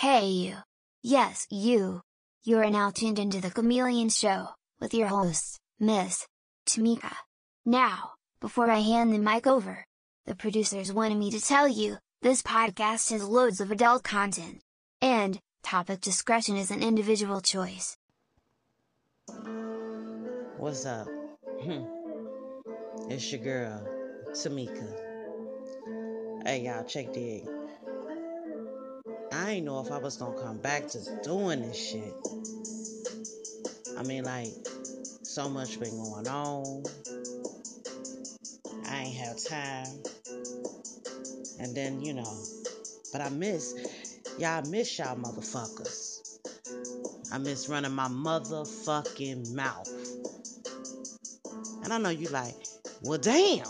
Hey you! Yes, you! You are now tuned into the Chameleon Show, with your host, Miss Tamika. Now, before I hand the mic over, the producers wanted me to tell you, this podcast has loads of adult content. And, topic discretion is an individual choice. What's up? Hmm. it's your girl, Tamika. Hey y'all, check the egg. I ain't know if I was gonna come back to doing this shit. I mean, like, so much been going on. I ain't have time. And then, you know, but I miss, y'all miss y'all motherfuckers. I miss running my motherfucking mouth. And I know you like, well, damn.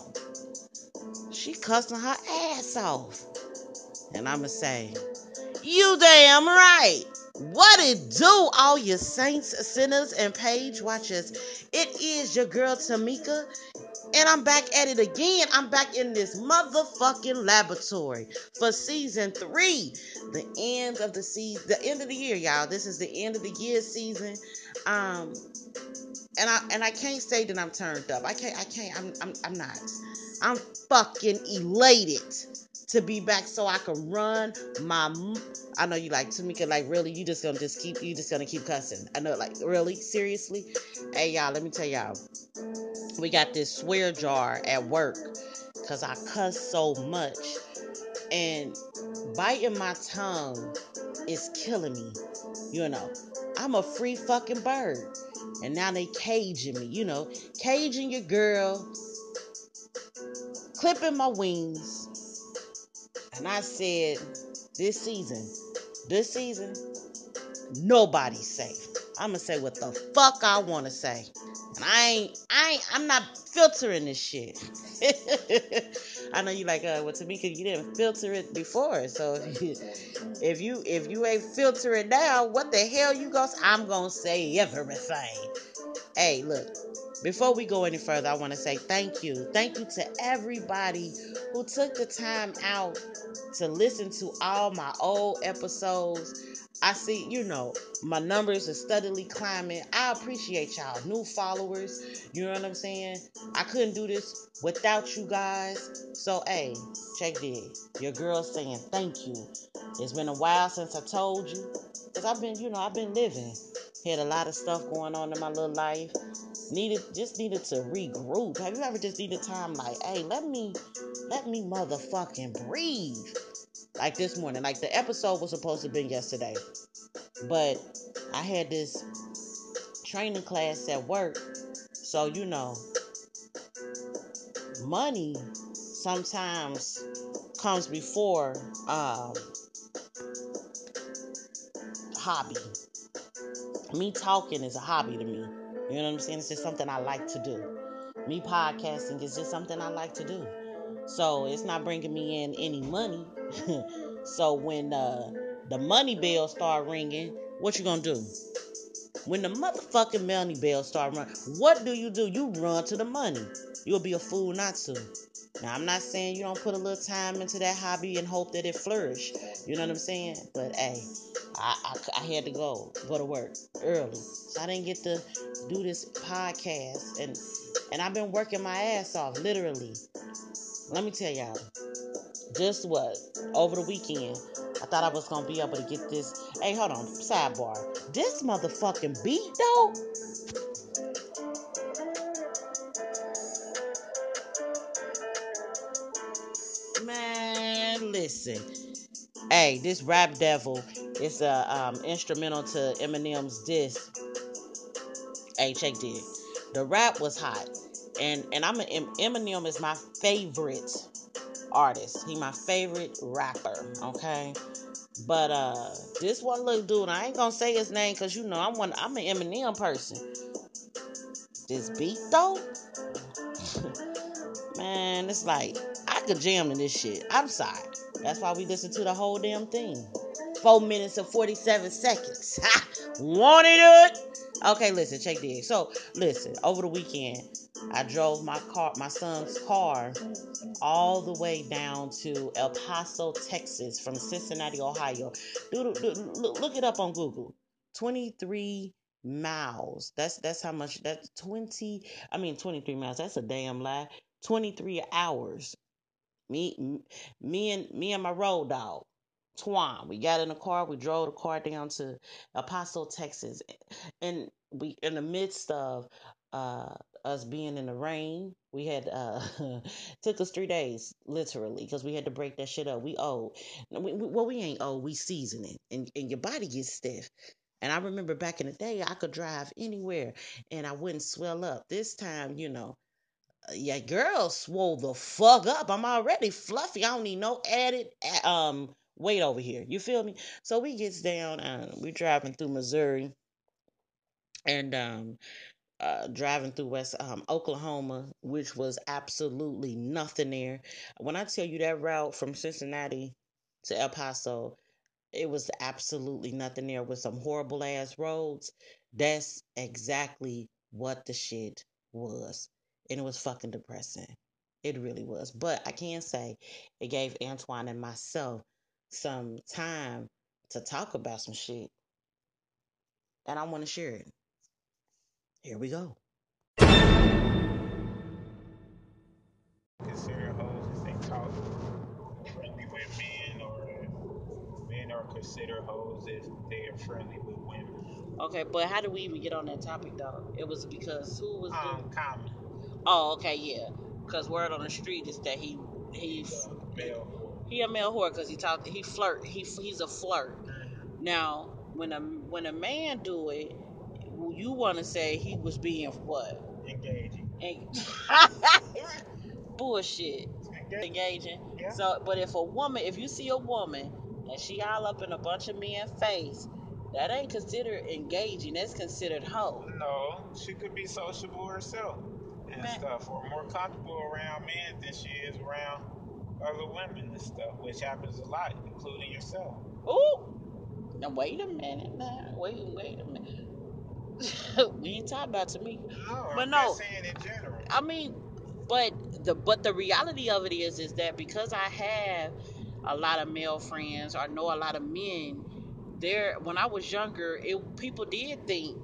She cussing her ass off. And I'ma say, you damn right. What it do, all you saints, sinners, and page watchers? It is your girl Tamika, and I'm back at it again. I'm back in this motherfucking laboratory for season three. The end of the season, the end of the year, y'all. This is the end of the year season. Um, and I and I can't say that I'm turned up. I can't. I can't. I'm. I'm. I'm not. I'm fucking elated to be back so I can run my. I know you like Tamika. Like really, you just gonna just keep. You just gonna keep cussing. I know. Like really, seriously. Hey y'all, let me tell y'all. We got this swear jar at work because I cuss so much, and biting my tongue is killing me. You know, I'm a free fucking bird. And now they caging me, you know, caging your girl, clipping my wings. And I said, this season, this season, nobody's safe. I'ma say what the fuck I wanna say. And I ain't, I ain't, I'm not filtering this shit. I know you like, uh, well, Tamika, you didn't filter it before, so if you if you ain't filtering now, what the hell you gonna? I'm gonna say everything. Hey, look. Before we go any further, I want to say thank you. Thank you to everybody who took the time out to listen to all my old episodes. I see, you know, my numbers are steadily climbing. I appreciate y'all, new followers. You know what I'm saying? I couldn't do this without you guys. So, hey, check this. Your girl saying thank you. It's been a while since I told you. Because I've been, you know, I've been living. Had a lot of stuff going on in my little life. Needed just needed to regroup. Have you ever just needed time like, hey, let me let me motherfucking breathe? Like this morning. Like the episode was supposed to be yesterday. But I had this training class at work. So, you know, money sometimes comes before um, hobby. Me talking is a hobby to me. You know what I'm saying? It's just something I like to do. Me podcasting is just something I like to do. So it's not bringing me in any money. so when uh, the money bell start ringing, what you gonna do? When the motherfucking money bell start ringing, what do you do? You run to the money. You'll be a fool not to. Now I'm not saying you don't put a little time into that hobby and hope that it flourish. You know what I'm saying? But hey, I, I, I had to go go to work early, so I didn't get to do this podcast and and I've been working my ass off literally. Let me tell y'all, just what over the weekend. I thought I was gonna be able to get this. Hey, hold on, sidebar. This motherfucking beat though. Man, listen. Hey, this rap devil is a um, instrumental to Eminem's disc. Hey, check this. The rap was hot, and and I'm an Eminem is my favorite artist. He my favorite rapper. Okay, but uh, this one little dude, I ain't gonna say his name because you know I'm one. I'm an Eminem person. This beat though, man, it's like I could jam to this shit. I'm sorry. That's why we listen to the whole damn thing. Four minutes and 47 seconds. Wanted it? Okay, listen, check this. So, listen, over the weekend, I drove my car, my son's car, all the way down to El Paso, Texas, from Cincinnati, Ohio. Look it up on Google. 23 miles. That's that's how much. That's 20. I mean, 23 miles. That's a damn lie. 23 hours. Me, me and me and my road dog. Twan. We got in the car. We drove the car down to El Paso, Texas, and we in the midst of uh, us being in the rain. We had uh, took us three days literally because we had to break that shit up. We old. We, we, well, we ain't old. We seasoning, and and your body gets stiff. And I remember back in the day, I could drive anywhere and I wouldn't swell up. This time, you know, yeah, girl swole the fuck up. I'm already fluffy. I don't need no added um weight over here. You feel me? So we gets down and we driving through Missouri and um uh, driving through West um, Oklahoma, which was absolutely nothing there. When I tell you that route from Cincinnati to El Paso, it was absolutely nothing there with some horrible ass roads. That's exactly what the shit was. And it was fucking depressing. It really was. But I can say it gave Antoine and myself some time to talk about some shit. And I want to share it. Here we go. Consider hoes if they talk friendly with men, or men are consider hoes if they are friendly with women. Okay, but how do we even get on that topic though? It was because who was Um, doing? common. Oh, okay, yeah. Because word on the street is that he he male. He a male whore because he talk he flirt he he's a flirt. Now when a when a man do it, you want to say he was being what? Engaging. En- Bullshit. Engaging. Engaging. Yeah. So, but if a woman, if you see a woman and she all up in a bunch of men's face, that ain't considered engaging. That's considered hoe. No, she could be sociable herself and Man. stuff, or more comfortable around men than she is around other women and stuff, which happens a lot, including yourself. Ooh. Now wait a minute. man. wait, wait a minute. we ain't talking about to me. No, But I'm no. saying in general. I mean, but the but the reality of it is is that because I have a lot of male friends or know a lot of men, there when I was younger, it people did think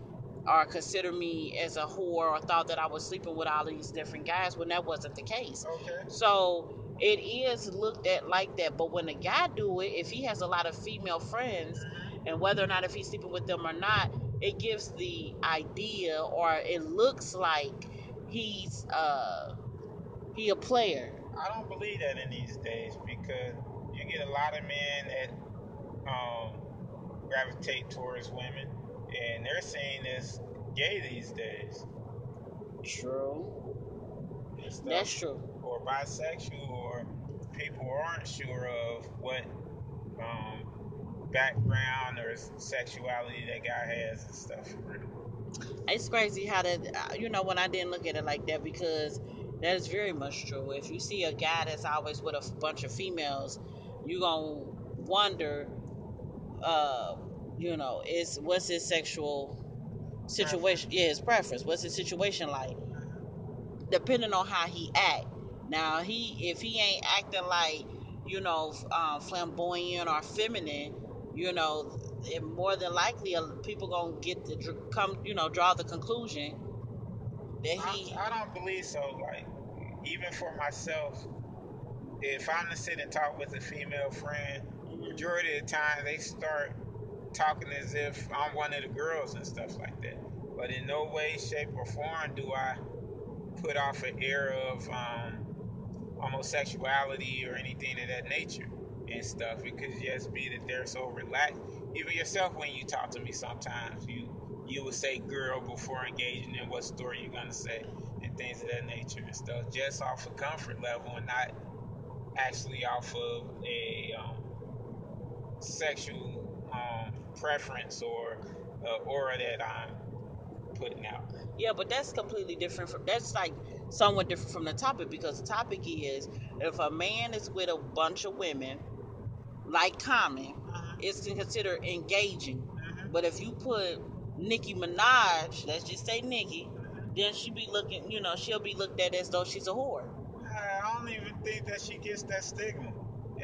or consider me as a whore or thought that I was sleeping with all these different guys when that wasn't the case. Okay. So it is looked at like that. But when a guy do it, if he has a lot of female friends, and whether or not if he's sleeping with them or not, it gives the idea or it looks like he's uh he a player. I don't believe that in these days because you get a lot of men that um, gravitate towards women, and they're seen as gay these days. True. and stuff. That's true. Or bisexual, or people aren't sure of what um, background or sexuality that guy has and stuff. It's crazy how that uh, you know when I didn't look at it like that because that is very much true. If you see a guy that's always with a bunch of females, you're gonna wonder, uh, you know, is what's his sexual situation? Yeah, his preference. What's his situation like? Depending on how he act. Now he if he ain't acting like you know um, flamboyant or feminine, you know, it more than likely uh, people gonna get dr- come you know draw the conclusion that he I, I don't believe so. Like, even for myself, if I'm to sit and talk with a female friend, majority of the time they start talking as if I'm one of the girls and stuff like that. But in no way, shape, or form do I put off an air of um, homosexuality or anything of that nature and stuff. It could just be that they're so relaxed. Even yourself, when you talk to me, sometimes you you will say "girl" before engaging in what story you're gonna say and things of that nature and stuff, just off a comfort level and not actually off of a um, sexual um, preference or uh, aura that I'm putting out. yeah but that's completely different from that's like somewhat different from the topic because the topic is if a man is with a bunch of women like common it's considered engaging. Mhm. But if you put Nicki Minaj, let's just say Nicki, then she be looking, you know, she'll be looked at as though she's a whore. I don't even think that she gets that stigma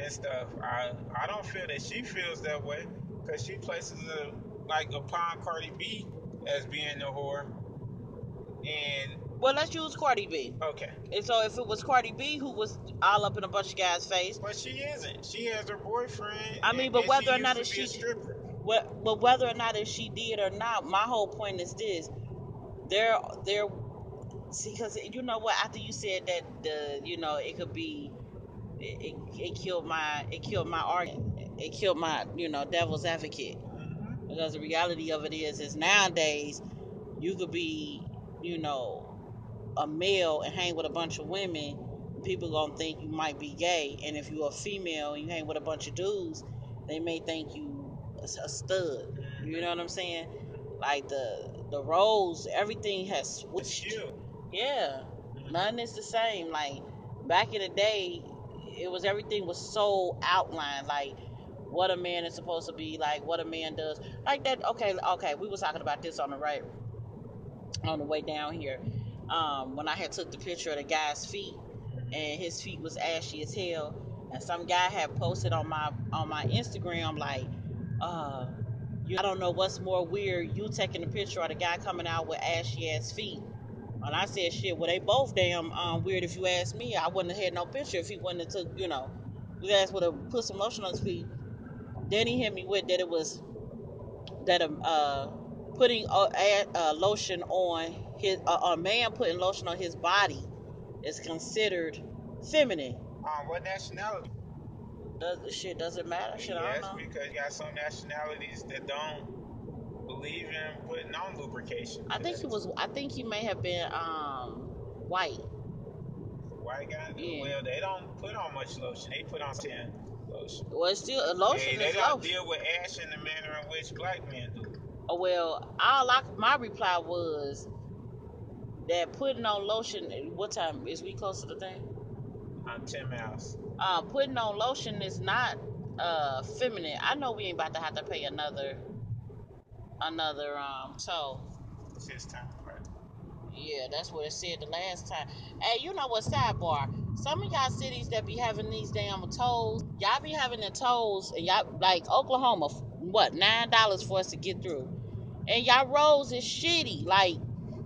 and stuff. I I don't feel that she feels that way because she places it like upon Cardi B as being a whore. And Well, let's use Cardi B. okay, And so if it was Cardi B who was all up in a bunch of guys' face, but she isn't. She has her boyfriend. I mean, and- but and whether or not if to be a she- stripper. what, but whether or not if she did or not, my whole point is this: there, there. See, because you know what? After you said that, the you know it could be, it, it, it killed my, it killed my argument, it killed my, you know, devil's advocate. Mhm. Because the reality of it is, is nowadays you could be, you know, a male and hang with a bunch of women. People gonna think you might be gay, and if you're a female and you hang with a bunch of dudes, they may think you a, stud. You know what I'm saying? Like the the roles, everything has switched. Yeah, mm-hmm. nothing is the same. Like back in the day, it was everything was so outlined. Like what a man is supposed to be, like what a man does, like that. Okay, okay, we was talking about this on the right, on the way down here. Um, when I had took the picture of the guy's feet, and his feet was ashy as hell, and some guy had posted on my on my Instagram like, uh. You, I don't know what's more weird, you taking a picture or the guy coming out with ashy ass feet. And I said, shit, well, they both damn um, weird if you ask me. I wouldn't have had no picture if he wouldn't have took, you know, you guys would have put some lotion on his feet. Then he hit me with that it was, that um, uh, putting uh, uh, lotion on his, uh, a man putting lotion on his body is considered feminine. Um, what nationality? Does shit doesn't matter? Shit, I yes, don't know. because you got some nationalities that don't believe in putting on lubrication. I think he was. I think he may have been um white. White guy? Yeah. Well, they don't put on much lotion. They put on 10 lotion. Well, it's still a lotion they is don't lotion. deal with ash in the manner in which black men do. Oh, well, all I, my reply was that putting on lotion. What time is we close to the thing? On 10 miles. Uh, putting on lotion is not uh feminine. I know we ain't about to have to pay another another um toll. It's his time, right? Yeah, that's what it said the last time. Hey, you know what? Sidebar. Some of y'all cities that be having these damn tolls, y'all be having the tolls, and y'all like Oklahoma. What nine dollars for us to get through, and y'all roads is shitty. Like,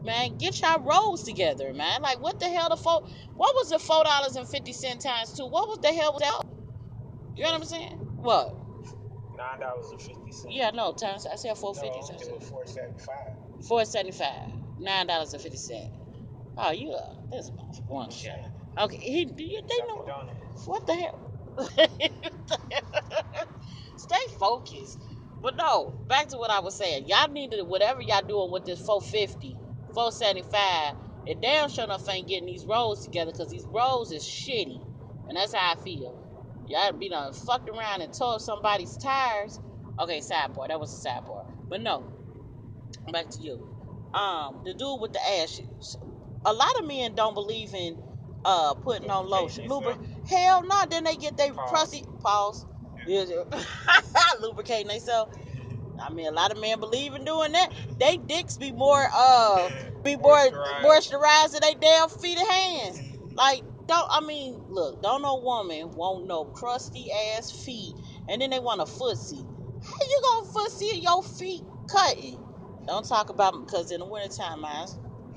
man, get y'all roads together, man. Like, what the hell? The four? What was the four dollars and fifty cent times two? What was the hell was that? You know what I'm saying? What? $9.50. Yeah, no times. I said four No, fifty. it was 475 Four seventy five. Nine dollars and fifty cent. Oh, you uh, this one shot. Okay, he do you they know what the hell? Stay focused. But no, back to what I was saying. Y'all need to whatever y'all doing with this 450, 475, it damn sure enough ain't getting these roads together because these roads is shitty. And that's how I feel. Y'all be done fucked around and tore up somebody's tires. Okay, sidebar. That was a sidebar. But no. Back to you. Um, the dude with the ashes. A lot of men don't believe in uh putting on lotion. Lubricating Lubri- Hell no, then they get their crusty paws. Yeah, lubricating themselves. I mean, a lot of men believe in doing that. They dicks be more uh be more Moisturized. moisturized than they damn feet and hands. Like, don't I mean, look, don't no woman want no crusty ass feet, and then they want a footsie. How you gonna footsie your feet cutting? Don't talk about because in the wintertime, man,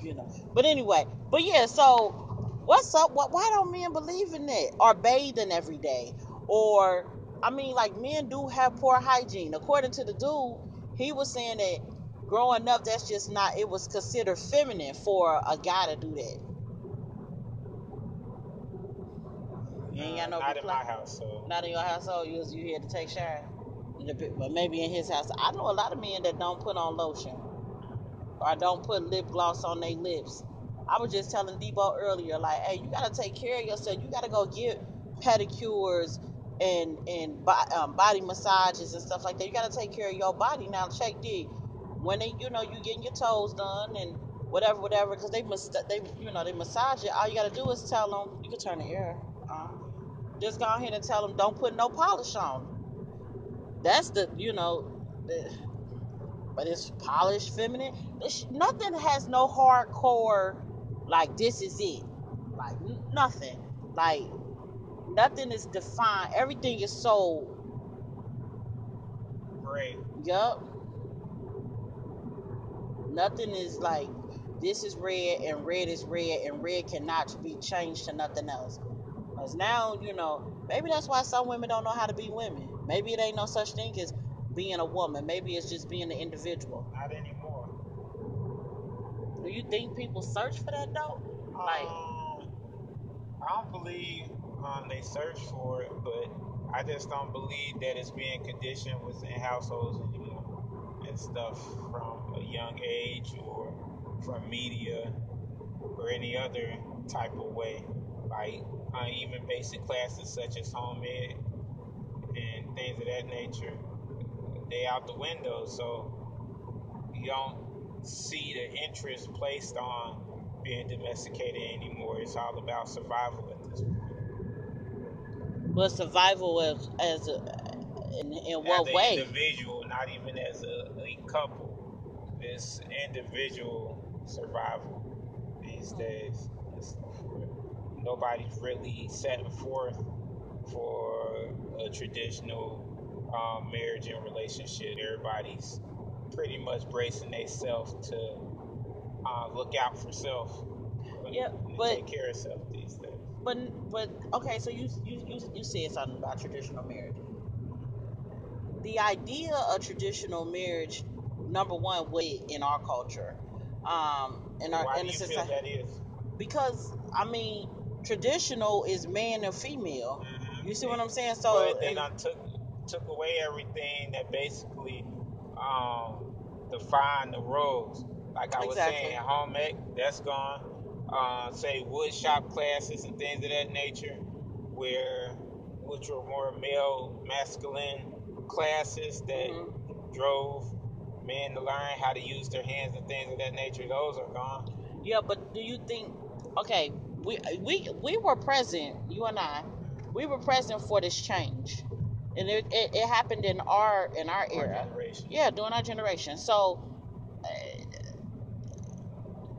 you know. But anyway, but yeah, so what's up? What, why don't men believe in that? Or bathing every day? Or, I mean, like, men do have poor hygiene. According to the dude, he was saying that growing up, that's just not, it was considered feminine for a guy to do that. You ain't got no Not in my house. Not in your household, you you here to take shower. But maybe in his house. I know a lot of men that don't put on lotion or don't put lip gloss on their lips. I was just telling Debo earlier, like, hey, you gotta take care of yourself. You gotta go get pedicures and and bo- um, body massages and stuff like that. You gotta take care of your body. Now, check the when they, you know, you getting your toes done and whatever, whatever, because they must, they, you know, they massage it. All you gotta do is tell them. You can turn the air. just go ahead and tell them don't put no polish on. That's the you know, the, but it's polished, feminine. It's, nothing has no hardcore like this is it. Like nothing. Like nothing is defined. Everything is sold. Great. Yup. Nothing is like this is red and red is red and red cannot be changed to nothing else. Cause now you know maybe that's why some women don't know how to be women. Maybe it ain't no such thing as being a woman. Maybe it's just being an individual. Not anymore. Do you think people search for that though? Like, Um, I don't believe um, they search for it, but I just don't believe that it's being conditioned within households anymore and stuff from a young age or from media or any other type of way. Like uh, even basic classes such as home ec and things of that nature, they out the window. So you don't see the interest placed on being domesticated anymore. It's all about survival. But survival as as a, in, in what as an way? individual, not even as a, a couple. It's individual survival these days. It's, nobody's really setting forth for a traditional um, marriage and relationship. Everybody's pretty much bracing themselves to uh, look out for self. Yeah, but- take care of self these days. But but okay, so you you you, you said something about traditional marriage. The idea of traditional marriage, number one, way in our culture, um, in our Why in do the you feel that is? because I mean, traditional is man and female. Mhm. You see what I'm saying? So but then and- I took took away everything that basically um, defined the roles. Like I was Exactly. saying, home ec, that's gone. Uh, say wood shop classes and things of that nature, where which were more male masculine classes that Mhm. drove men to learn how to use their hands and things of that nature. Those are gone. Yeah, but do you think? Okay, we we we were present. You and I, we were present for this change, and it it, it happened in our in our Our era. generation. Yeah, during our generation. So,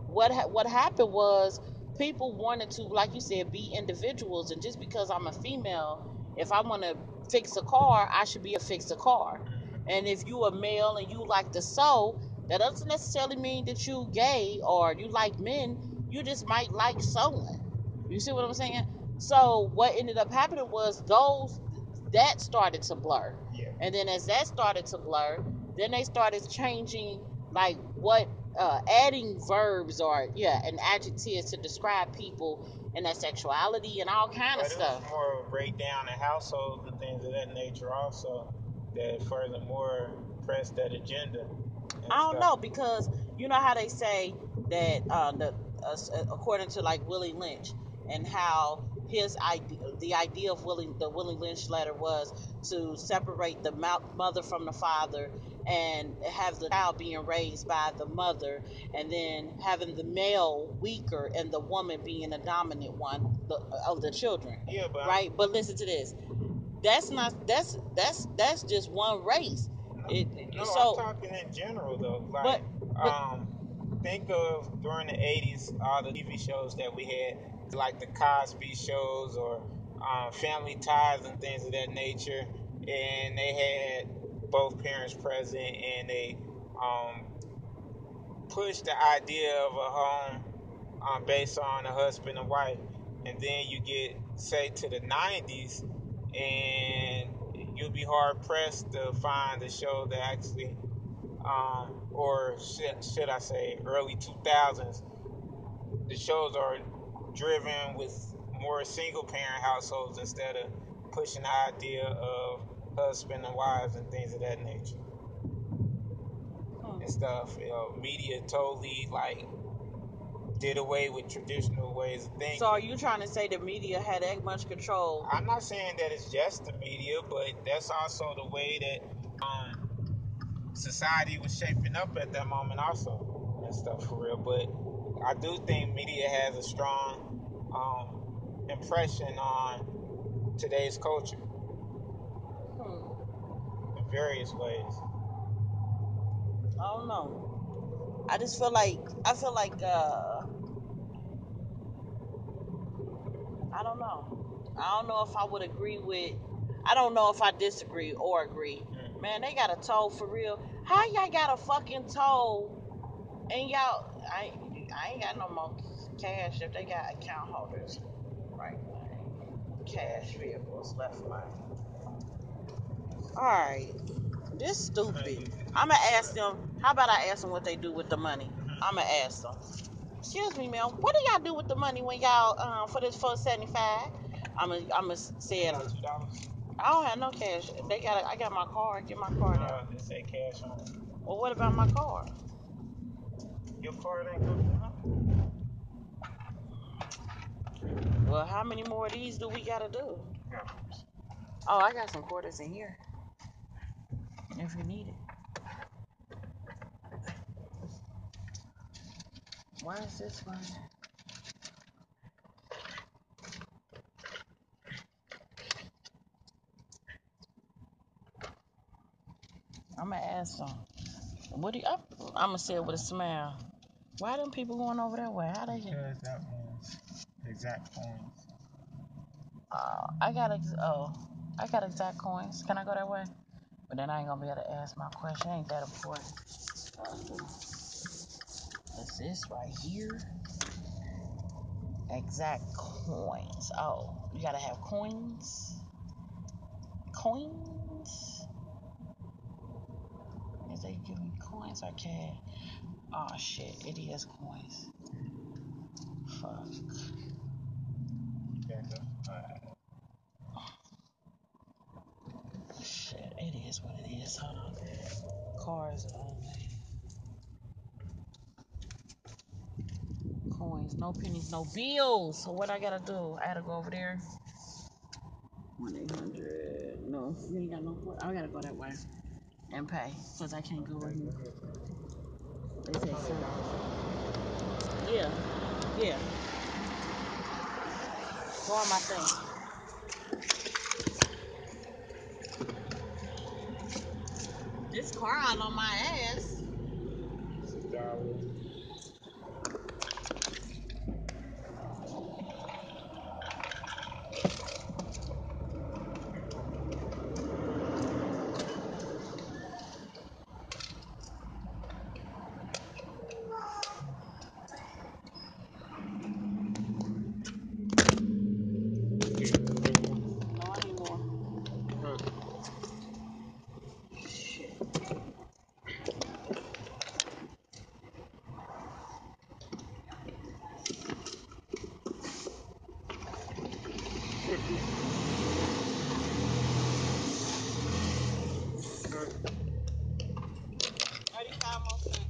what ha- what happened was people wanted to, like you said, be individuals, and just because I'm a female, if I want to fix a car, I should be a fix a car. Mm-hmm. And if you a male and you like to sew, that doesn't necessarily mean that you gay or you like men. You just might like sewing. You see what I'm saying? So what ended up happening was those that started to blur. Yeah. And then as that started to blur, then they started changing like what uh, adding verbs or yeah and adjectives to describe people and their sexuality and all kind of But it stuff. was more of a breakdown in households and things of that nature also that furthermore pressed that agenda. I don't stuff. know because you know how they say that uh, the uh, according to like Willie Lynch and how his idea, the idea of Willie, the Willie Lynch letter was to separate the mother from the father and have the child being raised by the mother, and then having the male weaker and the woman being the dominant one the, of the children. Yeah, but Right, but listen to this. That's not that's that's that's just one race. It, No, so I'm talking in general though. Like, But- but- um, think of during the '80s, all the TV shows that we had, like the Cosby shows or um, Family Ties and things of that nature, and they had both parents present, and they um, pushed the idea of a home um, based on a husband and wife, and then you get say to the '90s, and you'll be hard pressed to find a show that actually, um, or should, should I say, early 2000s. The shows are driven with more single parent households instead of pushing the idea of husband and wives and things of that nature Hmm. and stuff. You know, media totally like did away with traditional ways of thinking. So are you trying to say the media had that much control? I'm not saying that it's just the media, but that's also the way that um, society was shaping up at that moment, also, and stuff for real. But I do think media has a strong um, impression on today's culture. Hmm. various ways. I don't know. I just feel like I feel like uh I don't know. I don't know if I would agree with I don't know if I disagree or agree. Mm. Man, they got a toll for real. How y'all got a fucking toll and y'all I I ain't got no more cash if they got account holders. Right. Cash vehicles left line. Alright. This stupid. I'ma ask them how about I ask them what they do with the money? I'ma ask them. Excuse me, ma'am. What do y'all do with the money when y'all um for this four seventy five? I'ma I'm going to say it. I don't have no cash. They got. I got my card. Get my card out. They say cash on. Well, what about my card? Your card ain't good. Well, how many more of these do we gotta do? Oh, I got some quarters in here. If you need it. Why is this one? I'm gonna ask them. What do you? I'm, I'm gonna say it with a smile. Why them people going over that way? How they? Because that exact coins. Uh, I got ex- oh, I got exact coins. Can I go that way? But then I ain't gonna be able to ask my question. Ain't that important? What's this right here? Exact coins. Oh, you gotta have coins. Coins. Is they giving coins or cash? Oh shit! It is coins. Fuck. Shit. It is what it is. On. Cars only. Coins, no pennies, no bills. So what I gotta do? I gotta go over there. One eight hundred. No, we ain't got no. I gotta go that way and pay because I can't go over here. They say so. Yeah, yeah. My thing. This car on my ass. Six dollars. No, I need more. Thirty-five more cents.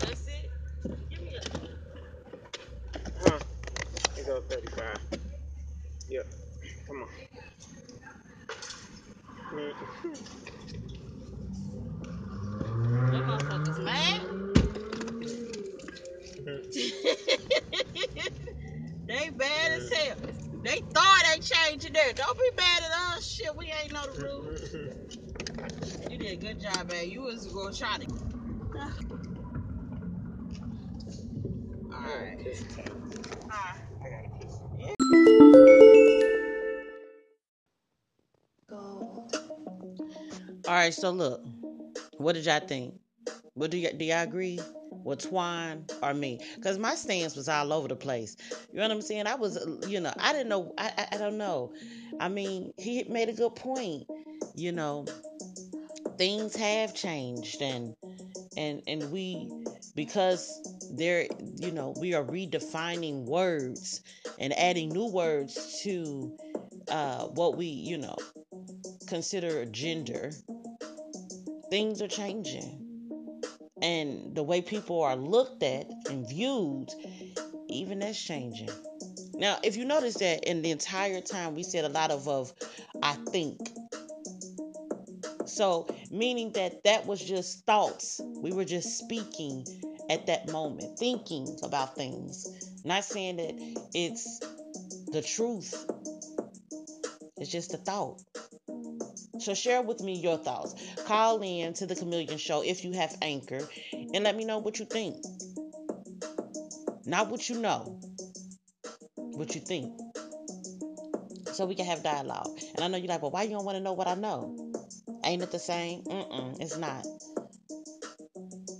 That's it. Give me a. Huh? It goes 35. Yep. Come on. Them motherfuckers mad. they bad as hell. They thought they changed it there. Don't be mad at us. Shit, we ain't know the rules. You did a good job, man. You was try to. Alright. Alright. I got a piece. All right, so look, what did y'all think? What do y- do y'all agree with Twan or me? Because my stance was all over the place. You know what I'm saying? I was, uh, you know, I didn't know. I, I I don't know. I mean, he made a good point. You know, things have changed, and and and we because there, you know, we are redefining words and adding new words to uh, what we, you know, consider gender things are changing. And the way people are looked at and viewed even that's changing. Now if you notice that in the entire time we said a lot of of i think so meaning that that was just thoughts we were just speaking at that moment thinking about things not saying that it's the truth it's just a thought So share with me your thoughts. Call in to the Chameleon Show if you have Anchor and let me know what you think. Not what you know, what you think. So we can have dialogue. And I know you're like, well, why you don't want to know what I know? Ain't it the same? Mm-mm, it's not.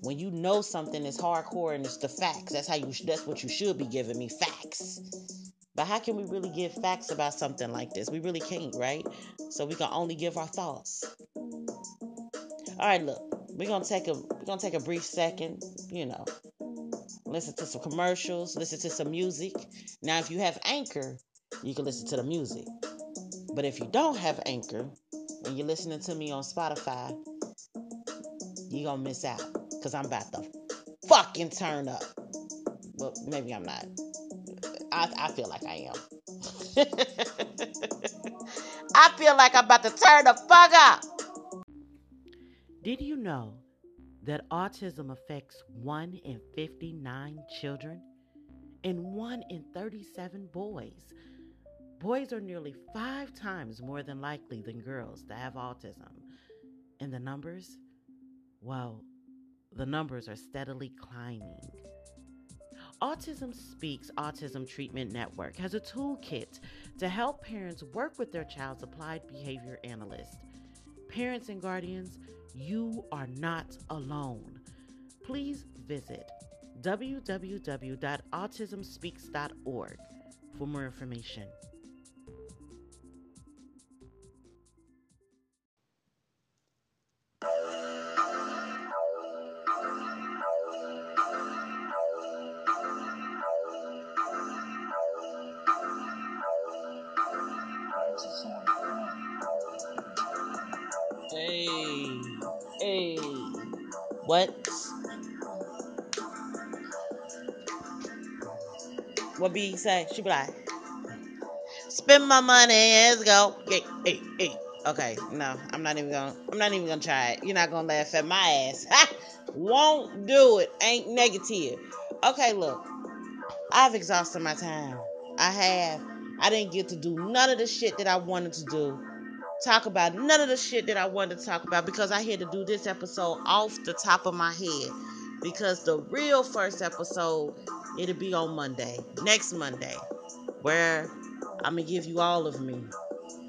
When you know something is hardcore and it's the facts, that's how you. That's what you should be giving me facts. But how can we really give facts about something like this? We really can't, right? So we can only give our thoughts. All right, look, we're gonna take a we're gonna take a brief second, you know, listen to some commercials, listen to some music. Now, if you have Anchor, you can listen to the music. But if you don't have Anchor and you're listening to me on Spotify, you're gonna miss out because I'm about to fucking turn up. Well, maybe I'm not. I, I feel like I am. I feel like I'm about to turn the fuck up. Did you know that autism affects 1 in 59 children and 1 in 37 boys? Boys are nearly five times more than likely than girls to have autism. And the numbers? Well, the numbers are steadily climbing. Autism Speaks Autism Treatment Network has a toolkit to help parents work with their child's applied behavior analyst. Parents and guardians, you are not alone. Please visit www.autismspeaks.org for more information. What? What B say? She be like, spend my money, let's go. Hey, hey, hey. Okay, no, I'm not even gonna. I'm not even gonna try it. You're not gonna laugh at my ass. Won't do it. Ain't negative. Okay, look, I've exhausted my time. I have. I didn't get to do none of the shit that I wanted to do talk about none of the shit that I wanted to talk about because I had to do this episode off the top of my head. Because the real first episode, it'll be on Monday, next Monday, where I'm gonna give you all of me.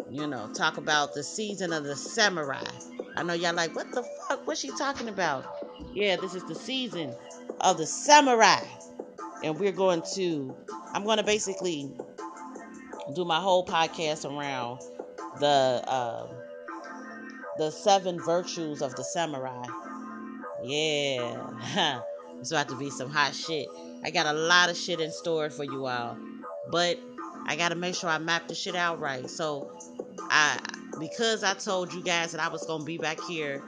You know, talk about the season of the samurai. I know y'all like, what the fuck? What's she talking about? Yeah, this is the season of the samurai. And we're going to, I'm going to basically do my whole podcast around the uh, the seven virtues of the samurai. Yeah, it's about to be some hot shit. I got a lot of shit in store for you all, but I gotta make sure I map the shit out right. So I because I told you guys that I was gonna be back here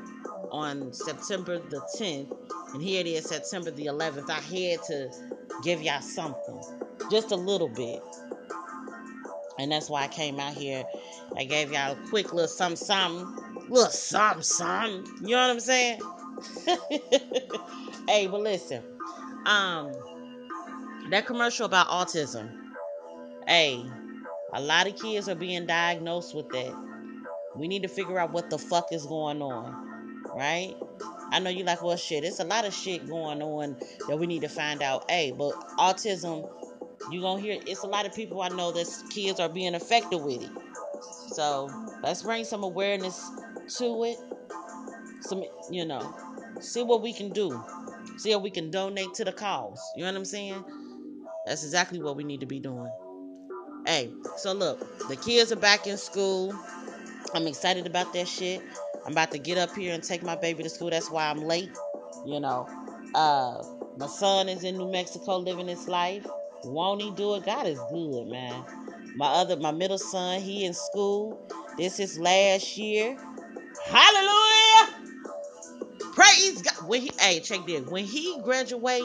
on September the 10th, and here it is September the 11th. I had to give y'all something, just a little bit. And that's why I came out here. I gave y'all a quick little something, something, little something, something. You know what I'm saying? hey, but listen, um, that commercial about autism. Hey, a lot of kids are being diagnosed with that. We need to figure out what the fuck is going on, right? I know you like, well, shit, it's a lot of shit going on that we need to find out. Hey, but autism you gonna hear it's a lot of people I know that kids are being affected with it. So let's bring some awareness to it. Some you know, see what we can do. See how we can donate to the cause. You know what I'm saying? That's exactly what we need to be doing. Hey, so look, the kids are back in school. I'm excited about that shit. I'm about to get up here and take my baby to school. That's why I'm late. You know, uh, my son is in New Mexico living his life. Won't he do it? God is good, man. My other, my middle son, he in school. This is last year. Hallelujah! Praise God. When he, hey, check this. When he graduate,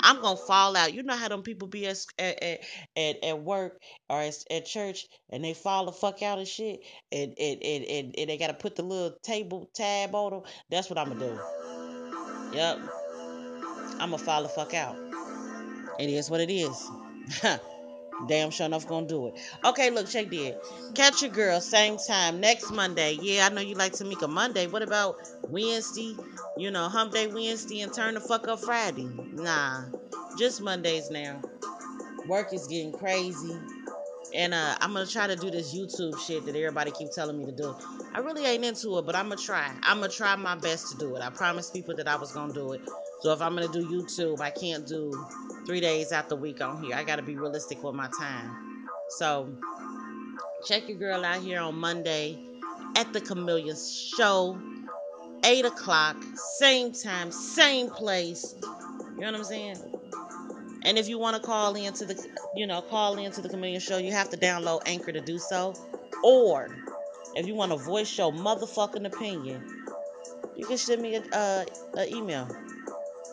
I'm gonna fall out. You know how them people be at at, at, at work or at, at, church and they fall the fuck out of shit and and, and, and, and they gotta put the little table tab on them. That's what I'm gonna do. Yep. I'm gonna fall the fuck out. It is what it is. Damn sure enough gonna do it. Okay, look, check this. Catch your girl, same time, next Monday. Yeah, I know you like Tamika Monday. What about Wednesday? You know, hump day Wednesday and turn the fuck up Friday. Nah. Just Mondays now. Work is getting crazy. And uh, I'm gonna try to do this YouTube shit that everybody keep telling me to do. I really ain't into it, but I'm gonna try. I'm gonna try my best to do it. I promised people that I was gonna do it. So if I'm gonna do YouTube, I can't do three days out the week on here. I gotta be realistic with my time. So check your girl out here on Monday at the Chameleon Show, eight o'clock, same time, same place. You know what I'm saying? And if you want to call into the, you know, call into the Chameleon Show, you have to download Anchor to do so. Or if you want to voice your motherfucking opinion, you can send me an email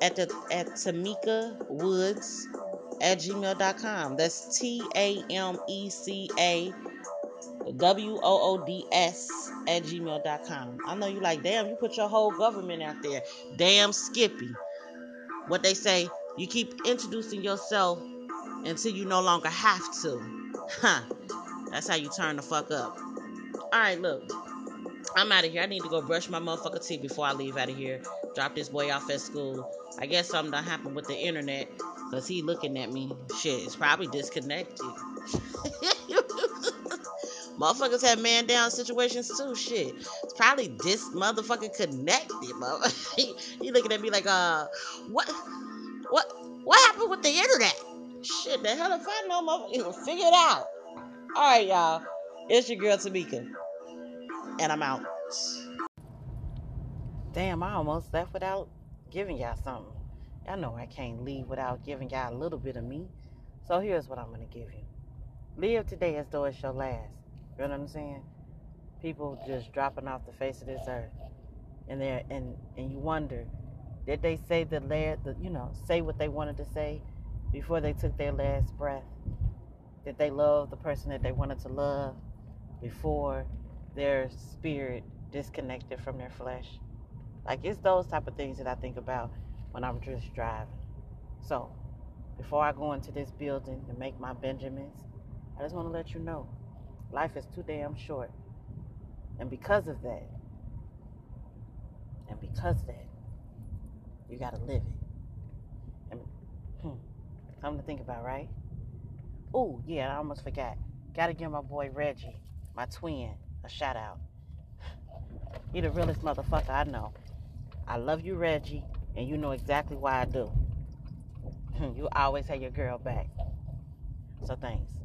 at the at Tameca Woods at gmail.com. That's T A M E C A W O O D S at gmail.com. I know you like, damn, you put your whole government out there. Damn Skippy. What they say, you keep introducing yourself until you no longer have to. Huh. That's how you turn the fuck up. Alright, look. I'm out of here. I need to go brush my motherfucker teeth before I leave out of here. Drop this boy off at school. I guess something done happened with the internet. Cause he looking at me. Shit, it's probably disconnected. Motherfuckers have man down situations too. Shit, it's probably this motherfucking connected. Motherfucker. he, he looking at me like, uh, what, what, what happened with the internet? Shit, the hell if I know, motherfucker, figure it out. All right, y'all. It's your girl Tameca, and I'm out. Damn, I almost left without giving y'all something. Y'all know I can't leave without giving y'all a little bit of me. So here's what I'm gonna give you. Live today as though it's your last. You know what I'm saying? People just dropping off the face of this earth, and they and and you wonder, did they say the last, the, you know, say what they wanted to say before they took their last breath? Did they love the person that they wanted to love before their spirit disconnected from their flesh? Like it's those type of things that I think about when I'm just driving. So, before I go into this building and make my Benjamins, I just want to let you know life is too damn short. And because of that, and because that, you got to live it. And, hmm, something to think about, right? Oh, yeah, I almost forgot. Got to give my boy Reggie, my twin, a shout out. He the realest motherfucker I know. I love you, Reggie, and you know exactly why I do. you always have your girl back. So thanks.